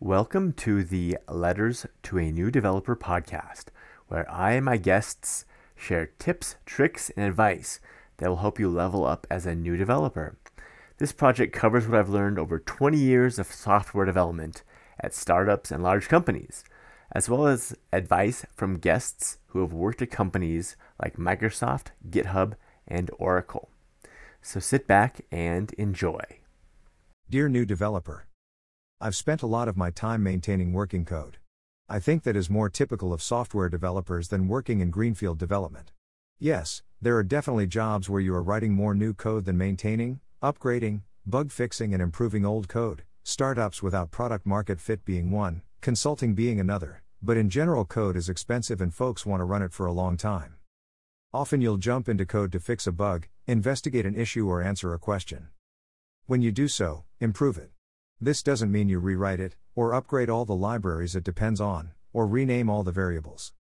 Welcome to the Letters to a New Developer podcast, where I and my guests share tips, tricks, and advice that will help you level up as a new developer. This project covers what I've learned over 20 years of software development at startups and large companies, as well as advice from guests who have worked at companies like Microsoft, GitHub, and Oracle. So sit back and enjoy. Dear new developer, I've spent a lot of my time maintaining working code. I think that is more typical of software developers than working in greenfield development. Yes, there are definitely jobs where you are writing more new code than maintaining, upgrading, bug fixing, and improving old code, startups without product market fit being one, consulting being another, but in general, code is expensive and folks want to run it for a long time. Often you'll jump into code to fix a bug, investigate an issue, or answer a question. When you do so, improve it. This doesn't mean you rewrite it, or upgrade all the libraries it depends on, or rename all the variables.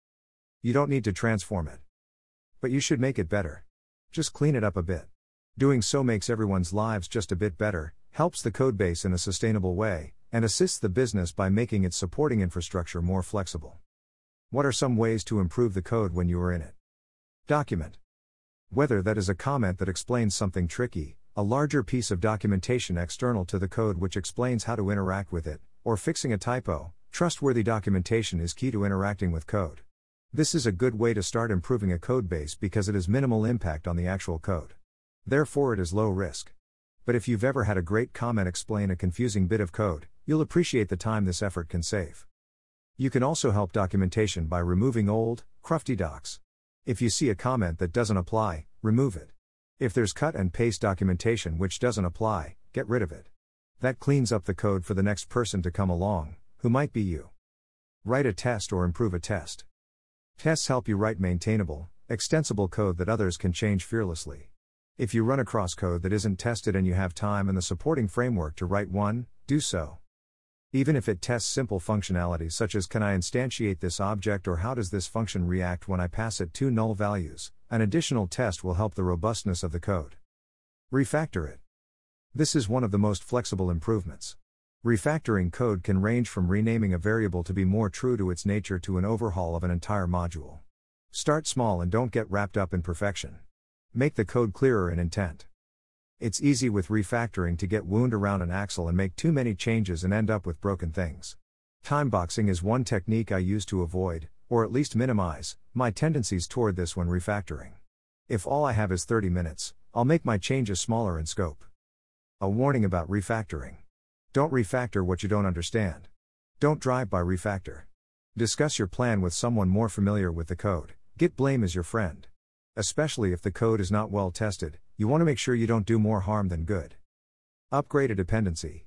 You don't need to transform it. But you should make it better. Just clean it up a bit. Doing so makes everyone's lives just a bit better, helps the codebase in a sustainable way, and assists the business by making its supporting infrastructure more flexible. What are some ways to improve the code when you are in it? Document. Whether that is a comment that explains something tricky, a larger piece of documentation external to the code which explains how to interact with it, or fixing a typo, trustworthy documentation is key to interacting with code. This is a good way to start improving a code base because it has minimal impact on the actual code. Therefore, it is low risk. But if you've ever had a great comment explain a confusing bit of code, you'll appreciate the time this effort can save. You can also help documentation by removing old, crufty docs. If you see a comment that doesn't apply, remove it. If there's cut and paste documentation which doesn't apply, get rid of it. That cleans up the code for the next person to come along, who might be you. Write a test or improve a test. Tests help you write maintainable, extensible code that others can change fearlessly. If you run across code that isn't tested and you have time and the supporting framework to write one, do so. Even if it tests simple functionality such as can I instantiate this object or how does this function react when I pass it two null values, an additional test will help the robustness of the code. Refactor it. This is one of the most flexible improvements. Refactoring code can range from renaming a variable to be more true to its nature to an overhaul of an entire module. Start small and don't get wrapped up in perfection. Make the code clearer in intent. It's easy with refactoring to get wound around an axle and make too many changes and end up with broken things. Timeboxing is one technique I use to avoid, or at least minimize, my tendencies toward this when refactoring. If all I have is 30 minutes, I'll make my changes smaller in scope. A warning about refactoring. Don't refactor what you don't understand. Don't drive by refactor. Discuss your plan with someone more familiar with the code. Git blame as your friend. Especially if the code is not well tested, you want to make sure you don't do more harm than good. Upgrade a dependency.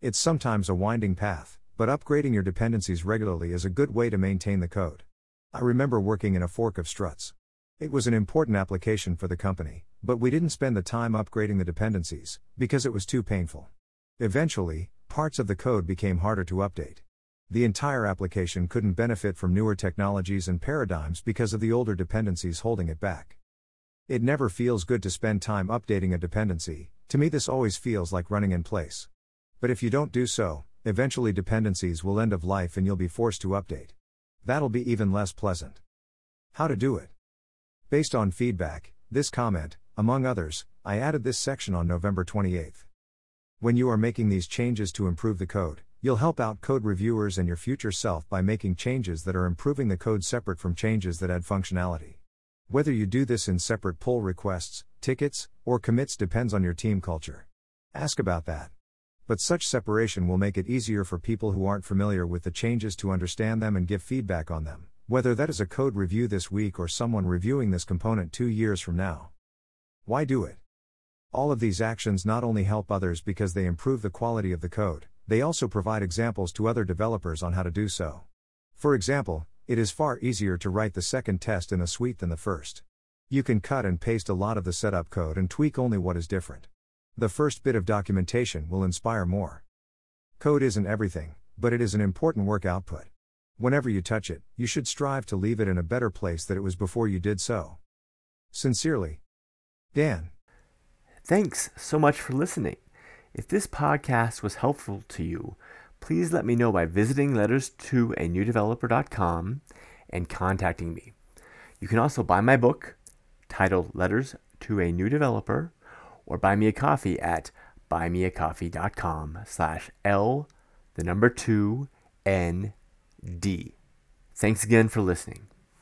It's sometimes a winding path, but upgrading your dependencies regularly is a good way to maintain the code. I remember working in a fork of struts. It was an important application for the company, but we didn't spend the time upgrading the dependencies, because it was too painful. Eventually, parts of the code became harder to update. The entire application couldn't benefit from newer technologies and paradigms because of the older dependencies holding it back. It never feels good to spend time updating a dependency, to me, this always feels like running in place. But if you don't do so, eventually dependencies will end of life and you'll be forced to update. That'll be even less pleasant. How to do it? Based on feedback, this comment, among others, I added this section on November 28. When you are making these changes to improve the code, you'll help out code reviewers and your future self by making changes that are improving the code separate from changes that add functionality. Whether you do this in separate pull requests, tickets, or commits depends on your team culture. Ask about that. But such separation will make it easier for people who aren't familiar with the changes to understand them and give feedback on them, whether that is a code review this week or someone reviewing this component two years from now. Why do it? All of these actions not only help others because they improve the quality of the code, they also provide examples to other developers on how to do so. For example, it is far easier to write the second test in a suite than the first. You can cut and paste a lot of the setup code and tweak only what is different. The first bit of documentation will inspire more. Code isn't everything, but it is an important work output. Whenever you touch it, you should strive to leave it in a better place than it was before you did so. Sincerely, Dan. Thanks so much for listening. If this podcast was helpful to you, please let me know by visiting letters to a new developer.com and contacting me. You can also buy my book titled Letters to a New Developer or buy me a coffee at buymeacoffee.com slash L the number two N D. Thanks again for listening.